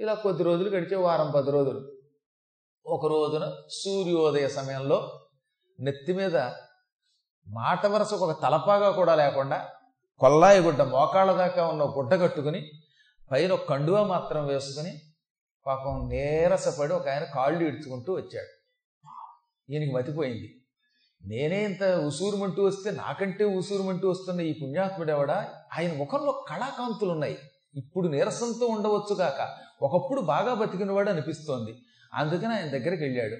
ఇలా కొద్ది రోజులు గడిచే వారం పది రోజులు. ఒక రోజున సూర్యోదయ సమయంలో నెత్తి మీద మాట వరసకు ఒక తలపాగా కూడా లేకుండా కొల్లాయి గుడ్డ మోకాళ్ళ దాకా ఉన్న గుడ్డ కట్టుకుని పైన ఒక కండువా మాత్రం వేసుకుని పాపం నీరసపడి ఒక ఆయన కాళ్ళు ఇడ్చుకుంటూ వచ్చాడు. ఈయనకి మతిపోయింది. నేనే ఇంత ఉసూరుమంటూ వస్తే నాకంటే ఉసూరుమంటూ వస్తున్న ఈ పుణ్యాత్ముడెవడా? ఆయన ముఖంలో కళాకాంతులు ఉన్నాయి ఇప్పుడు నీరసంతో ఉండవచ్చు కాక ఒకప్పుడు బాగా బతికినవాడు అనిపిస్తోంది. అందుకని ఆయన దగ్గరికి వెళ్ళాడు.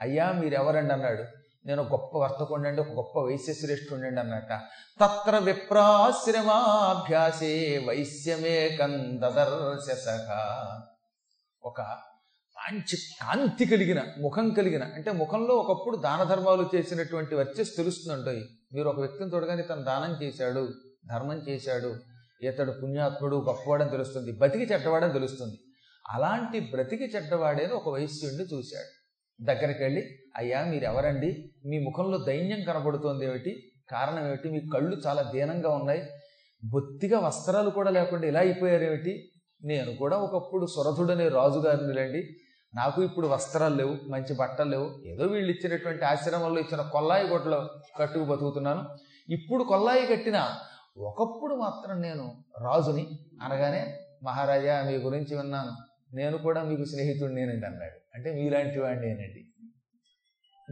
అయ్యా మీరెవరండి అన్నాడు. నేను గొప్ప వర్తకుండండి ఒక గొప్ప వైశ్యశ్రేష్ఠుండండి అన్నట్ట తత్ర విప్రాశ్రమాభ్యాసే వైశ్యమే కందదర్శ ఒక మంచి కాంతి కలిగిన ముఖం కలిగిన అంటే ముఖంలో ఒకప్పుడు దాన ధర్మాలు చేసినటువంటి వర్చస్ తెలుస్తుందండి మీరు ఒక వ్యక్తిని చూడగానే తను దానం చేశాడు ధర్మం చేశాడు ఇతడు పుణ్యాత్ముడు గొప్పవాడని తెలుస్తుంది బతికి చెడ్డవాడని తెలుస్తుంది. అలాంటి బ్రతికి చెడ్డవాడేని ఒక వైశ్యుడిని చూశాడు. దగ్గరికి వెళ్ళి అయ్యా మీరు ఎవరండి మీ ముఖంలో దైన్యం కనబడుతోంది ఏమిటి కారణం ఏమిటి మీ కళ్ళు చాలా దీనంగా ఉన్నాయి. బొత్తిగా వస్త్రాలు కూడా లేకుండా ఇలా అయిపోయారు ఏమిటి నేను కూడా ఒకప్పుడు సురథుడనే రాజుగారిని లేండి. నాకు ఇప్పుడు వస్త్రాలు లేవు మంచి బట్టలు లేవు. ఏదో వీళ్ళు ఇచ్చినటువంటి ఆశ్రమంలో ఇచ్చిన కొల్లాయి గొడ్లు కట్టుకు బతుకుతున్నాను. ఇప్పుడు కొల్లాయి కట్టిన ఒకప్పుడు మాత్రం నేను రాజుని అనగానే మహారాజా మీ గురించి విన్నాను. నేను కూడా మీకు స్నేహితుడు నేనండి అన్నాడు. అంటే మీలాంటి వాడిని నేనండి.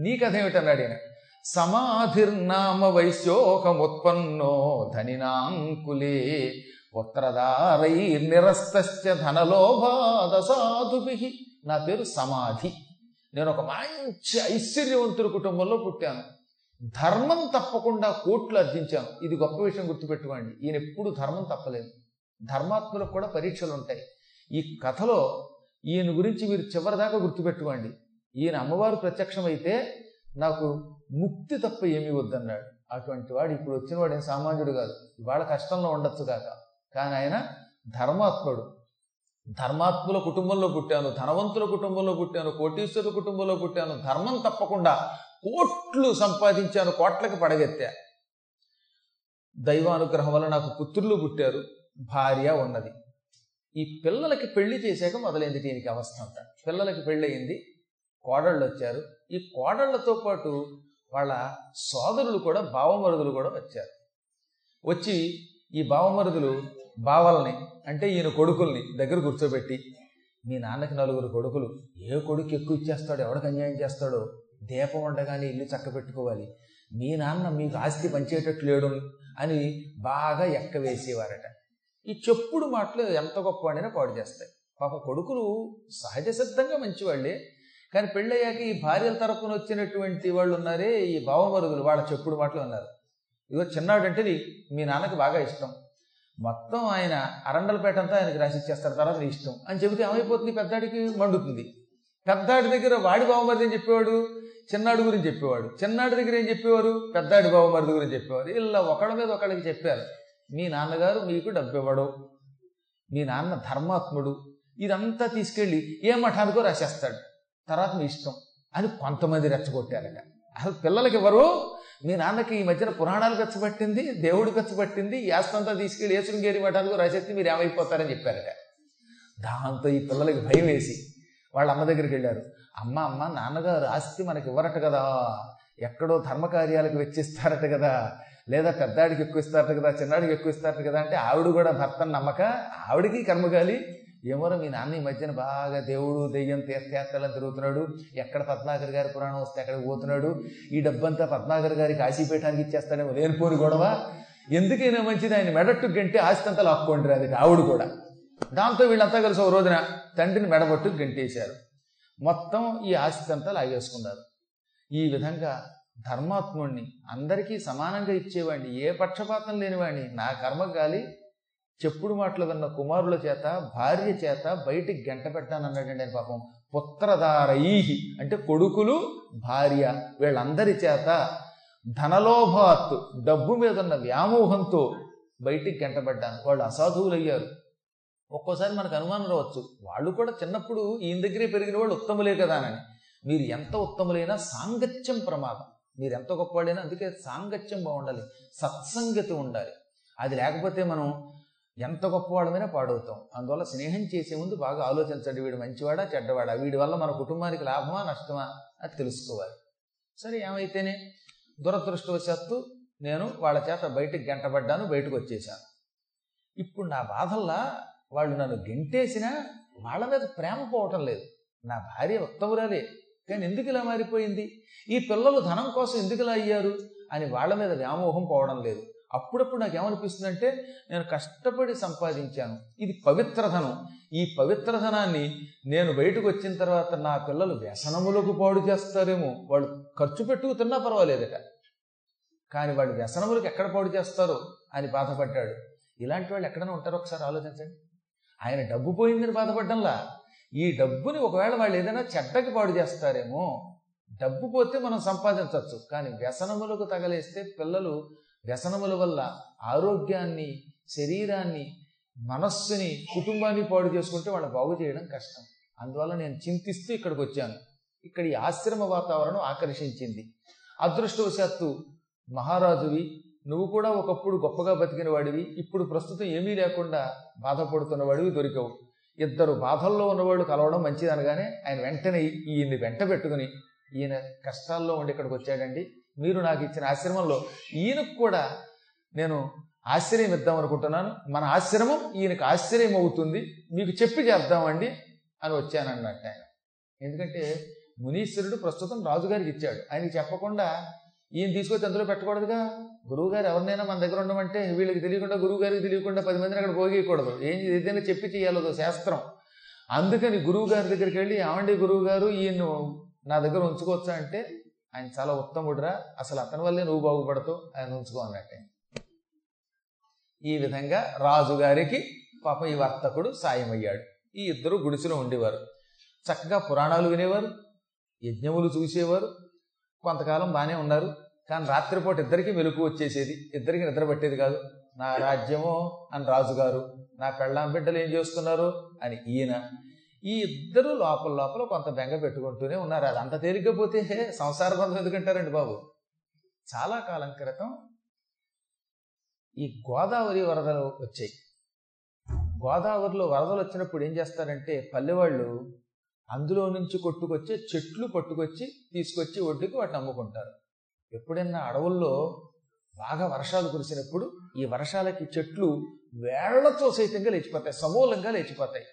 నీ కథ ఏమిటన్నాడు ఈయన? సమాధిర్నామ వైశ్యోకముత్పన్నో ధనినాంకులే పుత్రదారైర్నిరస్తశ్చ ధనలోభాద సాధుభి. నా పేరు సమాధి. నేను ఒక మంచి ఐశ్వర్యవంతుల కుటుంబంలో పుట్టాను. ధర్మం తప్పకుండా కోట్లు అర్జించాను. ఇది గొప్ప విషయం గుర్తుపెట్టుకోండి. ఈయన ఎప్పుడు ధర్మం తప్పలేదు. ధర్మాత్ములకు కూడా పరీక్షలు ఉంటాయి ఈ కథలో ఈయన గురించి మీరు చివరిదాకా గుర్తుపెట్టుకోండి. ఈయన అమ్మవారు ప్రత్యక్షమైతే నాకు ముక్తి తప్ప ఏమీ వద్దన్నాడు. అటువంటి వాడు ఇప్పుడు వచ్చినవాడు ఏం సామాన్యుడు కాదు. ఇవాళ కష్టంలో ఉండొచ్చు కాక. కానీ ఆయన ధర్మాత్ముడు. ధర్మాత్ముల కుటుంబంలో పుట్టాను ధనవంతుల కుటుంబంలో పుట్టాను కోటీశ్వరుల కుటుంబంలో పుట్టాను ధర్మం తప్పకుండా కోట్లు సంపాదించాను కోట్లకి పడగెత్తా. దైవానుగ్రహం వల్ల నాకు పుత్రులు పుట్టారు భార్య ఉన్నది. ఈ పిల్లలకి పెళ్ళి చేశాక మొదలైంది దీనికి అవస్థ అంట. పిల్లలకి పెళ్ళయింది కోడళ్ళు వచ్చారు. ఈ కోడళ్ళతో పాటు వాళ్ళ సోదరులు కూడా బావమరుదులు కూడా వచ్చారు. వచ్చి ఈ బావమరుదులు బావల్ని అంటే ఈయన కొడుకుల్ని దగ్గర కూర్చోబెట్టి మీ నాన్నకి నలుగురు కొడుకులు ఏ కొడుకు ఎక్కువ ఇచ్చేస్తాడో ఎవడికి అన్యాయం చేస్తాడో దీపం ఉండగానే ఇల్లు చక్కబెట్టుకోవాలి. మీ నాన్న మీకు ఆస్తి పంచేటట్లు లేడు అని బాగా ఎక్క వేసేవారట ఈ చెప్పుడు మాటలు ఎంత గొప్పవాడైనా పాడు చేస్తాయి. పాప కొడుకులు సహజ సిద్ధంగా మంచివాళ్ళే. కానీ పెళ్ళయ్యాక ఈ భార్యల తరపున వచ్చినటువంటి వాళ్ళు ఉన్నారే ఈ భావమరుగులు వాళ్ళ చెప్పుడు మాటలు ఉన్నారు ఇదిగో చిన్నాడంటే మీ నాన్నకి బాగా ఇష్టం. మొత్తం ఆయన అరండలపేట అంతా ఆయనకి రాసిచ్చేస్తారు తర్వాత నీ ఇష్టం అని చెబితే ఏమైపోతుంది? పెద్దాడికి మండుతుంది. పెద్దాడి దగ్గర వాడి బావమరిది అని చెప్పేవాడు? చిన్నాడు గురించి చెప్పేవాడు. చిన్నాడి దగ్గర ఏం చెప్పేవారు? పెద్దాడి బావమరిది గురించి చెప్పేవారు. ఇలా ఒకళ్ళ మీద ఒకళ్ళకి చెప్పారు. మీ నాన్నగారు మీకు డబ్బు ఇవ్వడు మీ నాన్న ధర్మాత్ముడు. ఇదంతా తీసుకెళ్ళి ఏ మఠానికో రాసేస్తాడు. తర్వాత మీ ఇష్టం అని కొంతమంది రెచ్చగొట్టారట. అసలు పిల్లలకి ఎవరు? మీ నాన్నకి ఈ మధ్యన పురాణాలు ఖర్చుపట్టింది దేవుడు ఖర్చుపట్టింది యాస్తంతా తీసుకెళ్ళి ఏసుంగేరి మఠానికి రాసేస్తే మీరు ఏమైపోతారని చెప్పారట. దాంతో ఈ పిల్లలకి భయం వేసి వాళ్ళ అమ్మ దగ్గరికి వెళ్ళారు. అమ్మ అమ్మ నాన్నగారు ఆస్తి మనకి ఇవ్వరట కదా. ఎక్కడో ధర్మకార్యాలకు వెచ్చిస్తారట కదా. లేదా పెద్దాడికి ఎక్కువ ఇస్తారు కదా చిన్నాడికి ఎక్కువ ఇస్తారు కదా అంటే ఆవిడ కూడా భర్తను నమ్మక ఆవిడికి కర్మగాలి ఏమోరా మీ నాన్న ఈ మధ్యన బాగా దేవుడు దెయ్యం తీర్థయాత్రలను తిరుగుతున్నాడు. ఎక్కడ పద్మాకర్ గారి పురాణం వస్తే అక్కడికి పోతున్నాడు. ఈ డబ్బంతా పద్మాకర్ గారి కాశీపీఠానికి ఇచ్చేస్తాడేమో లేనిపోని గొడవ. ఎందుకైనా మంచిది ఆయన మెడట్టు గంటే ఆస్తి లాక్కోండి అది ఆవిడ కూడా. దాంతో వీళ్ళంతా కలిసి ఒక రోజున తండ్రిని మెడబట్టు గంటేశారు. మొత్తం ఈ ఆస్తి అంతా లాగేసుకున్నారు. ఈ విధంగా ధర్మాత్ముడిని అందరికీ సమానంగా ఇచ్చేవాడిని ఏ పక్షపాతం లేనివాడిని నా కర్మ గాలి చెప్పుడు మాటలు విన్న కుమారుల చేత భార్య చేత బయటికి గంట పెట్టానన్నాడండి ఆయన పాపం. పుత్రధారయీ అంటే కొడుకులు భార్య వీళ్ళందరి చేత ధనలోభాత్ డబ్బు మీద ఉన్న వ్యామోహంతో బయటికి గంటపడ్డాను వాళ్ళు అసాధువులయ్యారు. ఒక్కోసారి మనకు అనుమానం రావచ్చు. వాళ్ళు కూడా చిన్నప్పుడు ఈయన దగ్గరే పెరిగిన వాళ్ళు ఉత్తములే కదా అని. మీరు ఎంత ఉత్తములైనా సాంగత్యం ప్రమాదం. మీరు ఎంత గొప్పవాళ్ళైనా అందుకే సాంగత్యం బాగుండాలి సత్సంగతి ఉండాలి. అది లేకపోతే మనం ఎంత గొప్పవాడమైనా పాడవుతాం. అందువల్ల స్నేహం చేసే ముందు బాగా ఆలోచించండి. వీడు మంచివాడా చెడ్డవాడా? వీడి వల్ల మన కుటుంబానికి లాభమా నష్టమా? అది తెలుసుకోవాలి. సరే ఏమైతేనే దురదృష్టవశాత్తు నేను వాళ్ళ చేత బయటకు గెంటబడ్డాను బయటకు వచ్చేసాను ఇప్పుడు నా బాధల్లా వాళ్ళు నన్ను గెంటేసినా వాళ్ళ మీద ప్రేమ పోవటం లేదు. నా భార్య ఉత్తమురాలే. కానీ ఎందుకు ఇలా మారిపోయింది? ఈ పిల్లలు ధనం కోసం ఎందుకు ఇలా అయ్యారు? అని వాళ్ళ మీద వ్యామోహం పోవడం లేదు. అప్పుడప్పుడు నాకు ఏమనిపిస్తుందంటే నేను కష్టపడి సంపాదించాను. ఇది పవిత్ర ధనం. ఈ పవిత్ర ధనాన్ని నేను బయటకు వచ్చిన తర్వాత నా పిల్లలు వ్యసనములకు పాడు చేస్తారేమో. వాళ్ళు ఖర్చు పెట్టుకు తిన్నా పర్వాలేదట. కానీ వాళ్ళు వ్యసనములకు ఎక్కడ పాడు చేస్తారో అని బాధపడ్డాడు. ఇలాంటి వాళ్ళు ఎక్కడైనా ఉంటారో ఒకసారి ఆలోచించండి. ఆయన డబ్బు పోయిందని బాధపడ్డంలా. ఈ డబ్బుని ఒకవేళ వాళ్ళు ఏదైనా చెడ్డకి పాడు చేస్తారేమో డబ్బు పోతే మనం సంపాదించవచ్చు. కానీ వ్యసనములకు తగలేస్తే పిల్లలు వ్యసనముల వల్ల ఆరోగ్యాన్ని శరీరాన్ని మనస్సుని కుటుంబాన్ని పాడు చేసుకుంటే వాళ్ళని బాగు చేయడం కష్టం. అందువల్ల నేను చింతిస్తూ ఇక్కడికి వచ్చాను. ఇక్కడ ఈ ఆశ్రమ వాతావరణం ఆకర్షించింది. అదృష్టవశాత్తు మహారాజువి నువ్వు కూడా ఒకప్పుడు గొప్పగా బతికిన వాడివి ఇప్పుడు ప్రస్తుతం ఏమీ లేకుండా బాధపడుతున్న వాడివి దొరికావు. ఇద్దరు బాధల్లో ఉన్నవాళ్ళు కలవడం మంచిది అనగానే ఆయన వెంటనే ఈయన్ని వెంట పెట్టుకుని ఈయన కష్టాల్లో ఉండి ఇక్కడికి వచ్చాడండి. మీరు నాకు ఇచ్చిన ఆశ్రమంలో ఈయనకు కూడా నేను ఆశ్రయం ఇద్దాం అనుకుంటున్నాను. మన ఆశ్రమం ఈయనకు ఆశ్చర్యం అవుతుంది. మీకు చెప్పి చేద్దామండి అని వచ్చానన్నట్టు ఆయన. ఎందుకంటే మునీశ్వరుడు ప్రస్తుతం రాజుగారికి ఇచ్చాడు. ఆయనకి చెప్పకుండా ఈయన తీసుకొచ్చి అందులో పెట్టకూడదుగా? గురువుగారు ఎవరినైనా మన దగ్గర ఉండమంటే వీళ్ళకి తెలియకుండా గురువుగారికి తెలియకుండా పది మందిని అక్కడ పోగేయకూడదు. ఏం ఏదైనా చెప్పి చేయాలదో శాస్త్రం. అందుకని గురువు గారి దగ్గరికి వెళ్ళి ఏమండి గురువు గారు ఈయన నా దగ్గర ఉంచుకోవచ్చా? అంటే ఆయన చాలా ఉత్తముడురా. అసలు అతని వల్లే నువ్వు బాగుపడతావు. ఆయన ఉంచుకో అన్నట్టే. ఈ విధంగా రాజుగారికి పాపం ఈ వర్తకుడు సాయం అయ్యాడు ఈ ఇద్దరు గుడిసెలో ఉండేవారు. చక్కగా పురాణాలు వినేవారు. యజ్ఞములు చూసేవారు. కొంతకాలం బాగానే ఉన్నారు. కానీ రాత్రిపూట ఇద్దరికి మెలకు వచ్చేసేది. ఇద్దరికి నిద్ర పట్టేది కాదు. నా రాజ్యమో అని రాజుగారు నా పెళ్ళాం బిడ్డలు ఏం చేస్తున్నారు అని ఈయన. ఈ ఇద్దరు లోపల లోపల కొంత బెంగ పెట్టుకుంటూనే ఉన్నారు. అది అంత తేలిగ్గా పోతే సంసార బంధం ఎందుకంటారండి బాబు? చాలా కాలం క్రితం ఈ గోదావరి వరదలు వచ్చాయి. గోదావరిలో వరదలు వచ్చినప్పుడు ఏం చేస్తారంటే పల్లెవాళ్ళు అందులో నుంచి కొట్టుకొచ్చే చెట్లు పట్టుకొచ్చి తీసుకొచ్చి ఒడ్డుకి వాటిని అమ్ముకుంటారు. ఎప్పుడైనా అడవుల్లో బాగా వర్షాలు కురిసినప్పుడు ఈ వర్షాలకి చెట్లు వేళ్ళతో సైతంగా లేచిపోతాయి సమూలంగా లేచిపోతాయి.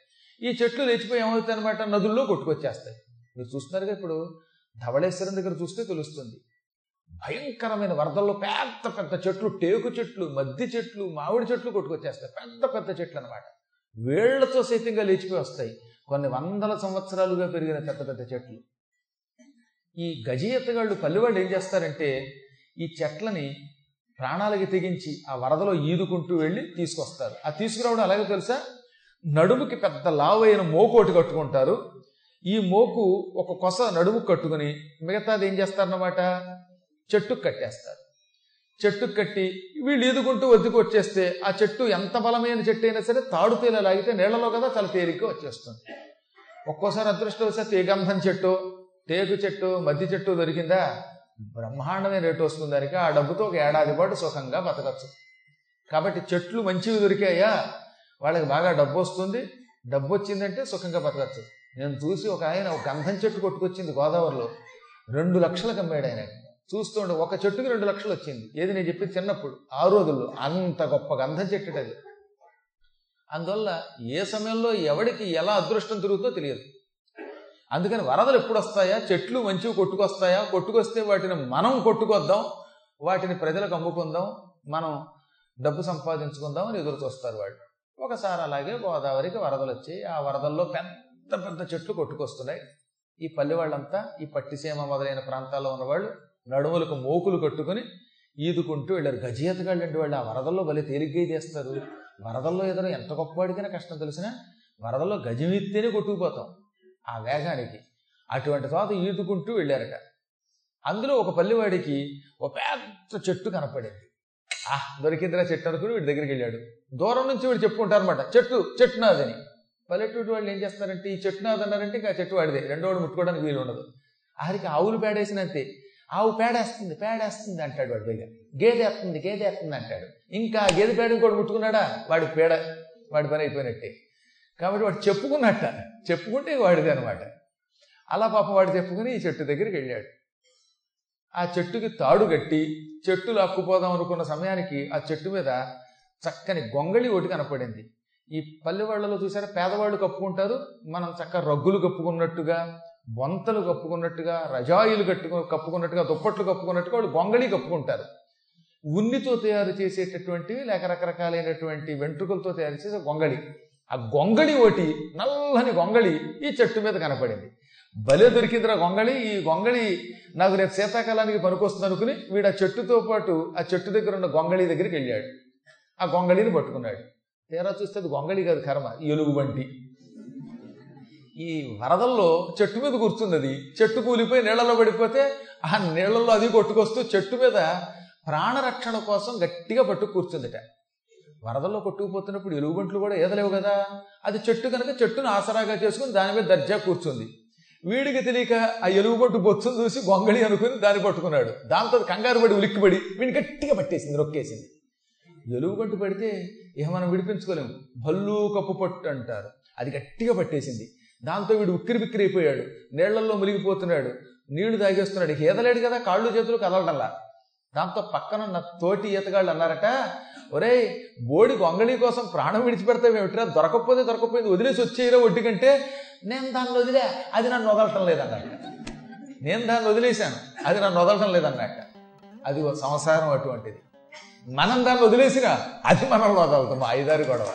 ఈ చెట్లు లేచిపోయి ఏమవుతాయి అనమాట నదుల్లో కొట్టుకొచ్చేస్తాయి. మీరు చూస్తున్నారుగా ఇప్పుడు ధవళేశ్వరం దగ్గర చూస్తే తెలుస్తుంది. భయంకరమైన వరదల్లో పెద్ద పెద్ద చెట్లు టేకు చెట్లు మద్ది చెట్లు మామిడి చెట్లు కొట్టుకొచ్చేస్తాయి. పెద్ద పెద్ద చెట్లు అనమాట వేళ్ళతో సైతంగా లేచిపోయి వస్తాయి. కొన్ని వందల సంవత్సరాలుగా పెరిగిన పెద్ద పెద్ద చెట్లు. ఈ గజయత్తగాళ్ళు పల్లెవాళ్ళు ఏం చేస్తారంటే ఈ చెట్లని ప్రాణాలకి తెగించి ఆ వరదలో ఈదుకుంటూ వెళ్ళి తీసుకొస్తారు. ఆ తీసుకురావడం అలాగే తెలుసా? నడుముకి పెద్ద లావైన మోకోటి కట్టుకుంటారు. ఈ మోకు ఒక కొస నడుము కట్టుకుని మిగతాది ఏం చేస్తారన్నమాట? చెట్టుకు కట్టేస్తారు. చెట్టు కట్టి వీళ్ళు ఈదుకుంటూ వద్దకు వచ్చేస్తే ఆ చెట్టు ఎంత బలమైన చెట్టు అయినా సరే తాడుతేలా లాగితే నీళ్ళలో కదా చాలా తేలిక వచ్చేస్తుంది. ఒక్కోసారి అదృష్టవశాత్తు ఏ గంధం చెట్టు టేకు చెట్టు మద్ది చెట్టు దొరికిందా? బ్రహ్మాండమైన రేటు వస్తుంది దానికి. ఆ డబ్బుతో ఒక ఏడాది పాటు సుఖంగా బతకచ్చు. కాబట్టి చెట్లు మంచివి దొరికాయా? వాళ్ళకి బాగా డబ్బు వస్తుంది. డబ్బు వచ్చిందంటే సుఖంగా బతకచ్చు. నేను చూసి ఒక ఆయన ఒక గంధం చెట్టు కొట్టుకొచ్చింది గోదావరిలో. రెండు లక్షలకు అమ్మాడు ఆయన. చూస్తుండే ఒక చెట్టుకి రెండు లక్షలు వచ్చింది. ఏది నేను చెప్పి చిన్నప్పుడు. ఆ రోజుల్లో అంత గొప్ప గంధ చెట్టు అది. అందువల్ల ఏ సమయంలో ఎవడికి ఎలా అదృష్టం తిరుగుతో తెలియదు. అందుకని వరదలు ఎప్పుడు వస్తాయా? చెట్లు మంచివి కొట్టుకొస్తాయా? కొట్టుకొస్తే వాటిని మనం కొట్టుకొద్దాం వాటిని ప్రజలకు అమ్ముకుందాం మనం డబ్బు సంపాదించుకుందాం అని ఎదురు చూస్తారు వాళ్ళు. ఒకసారి అలాగే గోదావరికి వరదలు వచ్చాయి. ఆ వరదల్లో పెద్ద పెద్ద చెట్లు కొట్టుకొస్తున్నాయి. ఈ పల్లె వాళ్ళంతా ఈ పట్టిసీమ మొదలైన ప్రాంతాల్లో ఉన్నవాళ్ళు నడుములకు మోకులు కట్టుకుని ఈదుకుంటూ వెళ్ళారు. గజేతగాళ్ళు అంటే వాళ్ళు. ఆ వరదల్లో భలే తేలిగ్గా తీస్తారు వరదల్లో ఏదైనా ఎంత గొప్పవాడికైనా కష్టం తెలిసినా వరదల్లో గజమిత్తేనే కొట్టుకుపోతాం ఆ వేగానికి. అటువంటి తర్వాత ఈదుకుంటూ వెళ్ళారట. అందులో ఒక పల్లెవాడికి ఒక పెద్ద చెట్టు కనపడింది. ఆ దొరికిందిరా చెట్టు అనుకుని వీడి దగ్గరికి వెళ్ళాడు. దూరం నుంచి వీడు చెప్పుకుంటారు అనమాట చెట్టు చెట్టు నాదని. పల్లెటూరు వాళ్ళు ఏం చేస్తారంటే ఈ చెట్టు నాదన్నారంటే ఇంకా చెట్టు వాడిదే. రెండో వాడు ముట్టుకోవడానికి వీలు ఉండదు ఆరికి ఆవులు పేడేసినంతే. ఆవు పేడేస్తుంది పేడేస్తుంది అంటాడు వాడు పైగా గేదె వేస్తుంది గేదె వేస్తుంది అంటాడు ఇంకా గేదె పేడ కూడా ముట్టుకున్నాడా వాడి పేడ వాడి పని అయిపోయినట్టే కాబట్టి వాడు చెప్పుకున్నట్ట చెప్పుకుంటే వాడిది అనమాట అలా పాపం వాడు చెప్పుకుని ఈ చెట్టు దగ్గరికి వెళ్ళాడు ఆ చెట్టుకి తాడు కట్టి చెట్టు లాక్కుపోదాం అనుకున్న సమయానికి ఆ చెట్టు మీద చక్కని గొంగళి ఒకటి కనపడింది ఈ పల్లె వాళ్ళలో చూసారా పేదవాళ్ళు కప్పుకుంటారు మనం చక్క రగ్గులు కప్పుకున్నట్టుగా బొంతలు కప్పుకున్నట్టుగా రజాయిలు కట్టుకు కప్పుకున్నట్టుగా దుప్పట్లు కప్పుకున్నట్టుగా వాళ్ళు గొంగళి కప్పుకుంటారు. ఉన్నితో తయారు చేసేటటువంటివి లేక రకరకాలైనటువంటి వెంట్రుకలతో తయారు చేసే గొంగళి. ఆ గొంగళి ఒకటి నల్లని గొంగళి ఈ చెట్టు మీద కనపడింది. భలే దొరికిందిరా గొంగళి ఈ గొంగళి నాకు రేపు శీతాకాలానికి పనికొస్తుంది అనుకుని వీడు ఆ చెట్టుతో పాటు ఆ చెట్టు దగ్గర ఉన్న గొంగళి దగ్గరికి వెళ్ళాడు. ఆ గొంగళిని పట్టుకున్నాడు. తీరా చూస్తే అది గొంగళి కాదు కర్మ ఎలుగు వంటి ఈ వరదల్లో చెట్టు మీద కూర్చున్నది చెట్టు కూలిపోయి నీళ్ళలో పడిపోతే ఆ నీళ్ళల్లో అది కొట్టుకొస్తూ చెట్టు మీద ప్రాణరక్షణ కోసం గట్టిగా పట్టు కూర్చుందిట. వరదల్లో కొట్టుకుపోతున్నప్పుడు ఎలుగుబంట్లు కూడా ఏదలేవు కదా. అది చెట్టు కనుక చెట్టును ఆసరాగా చేసుకుని దాని మీద దర్జా కూర్చుంది. వీడికి తెలియక ఆ ఎలుగుబంటు బొచ్చును చూసి గొంగళి అనుకుని దాన్ని పట్టుకున్నాడు. దాంతో కంగారు పడి ఉలిక్కిపడి వీడిని గట్టిగా పట్టేసింది నొక్కేసింది. ఎలుగుబంటు పడితే ఇక మనం విడిపించుకోలేము. భల్లు కప్పు పట్టు అంటారు. అది గట్టిగా పట్టేసింది. దాంతో వీడు ఉక్కిరి బిక్కిరి అయిపోయాడు. నీళ్ళలో మునిగిపోతున్నాడు. నీళ్ళు తాగేస్తున్నాడు. ఇక ఈదలేడు కదా కాళ్ళు చేతులు కదలడంలా. దాంతో పక్కన ఉన్న తోటి ఈతగాళ్ళు అన్నారట ఒరేయ్ బోడి గొంగళి కోసం ప్రాణం విడిచిపెడతామేమిట్రా దొరకకపోతే దొరకపోయింది వదిలేసి వచ్చేయరా ఒడ్డు కంటే? నేను దాన్ని వదిలే అది నన్ను వదలటం లేదన్నట్ట నేను దాన్ని వదిలేశాను అది నన్ను వదలటం లేదన్నట్ట అది సంసారం అటువంటిది. మనం దాన్ని వదిలేసినా అది మనల్ని వదలతాం ఐదారు గొడవ.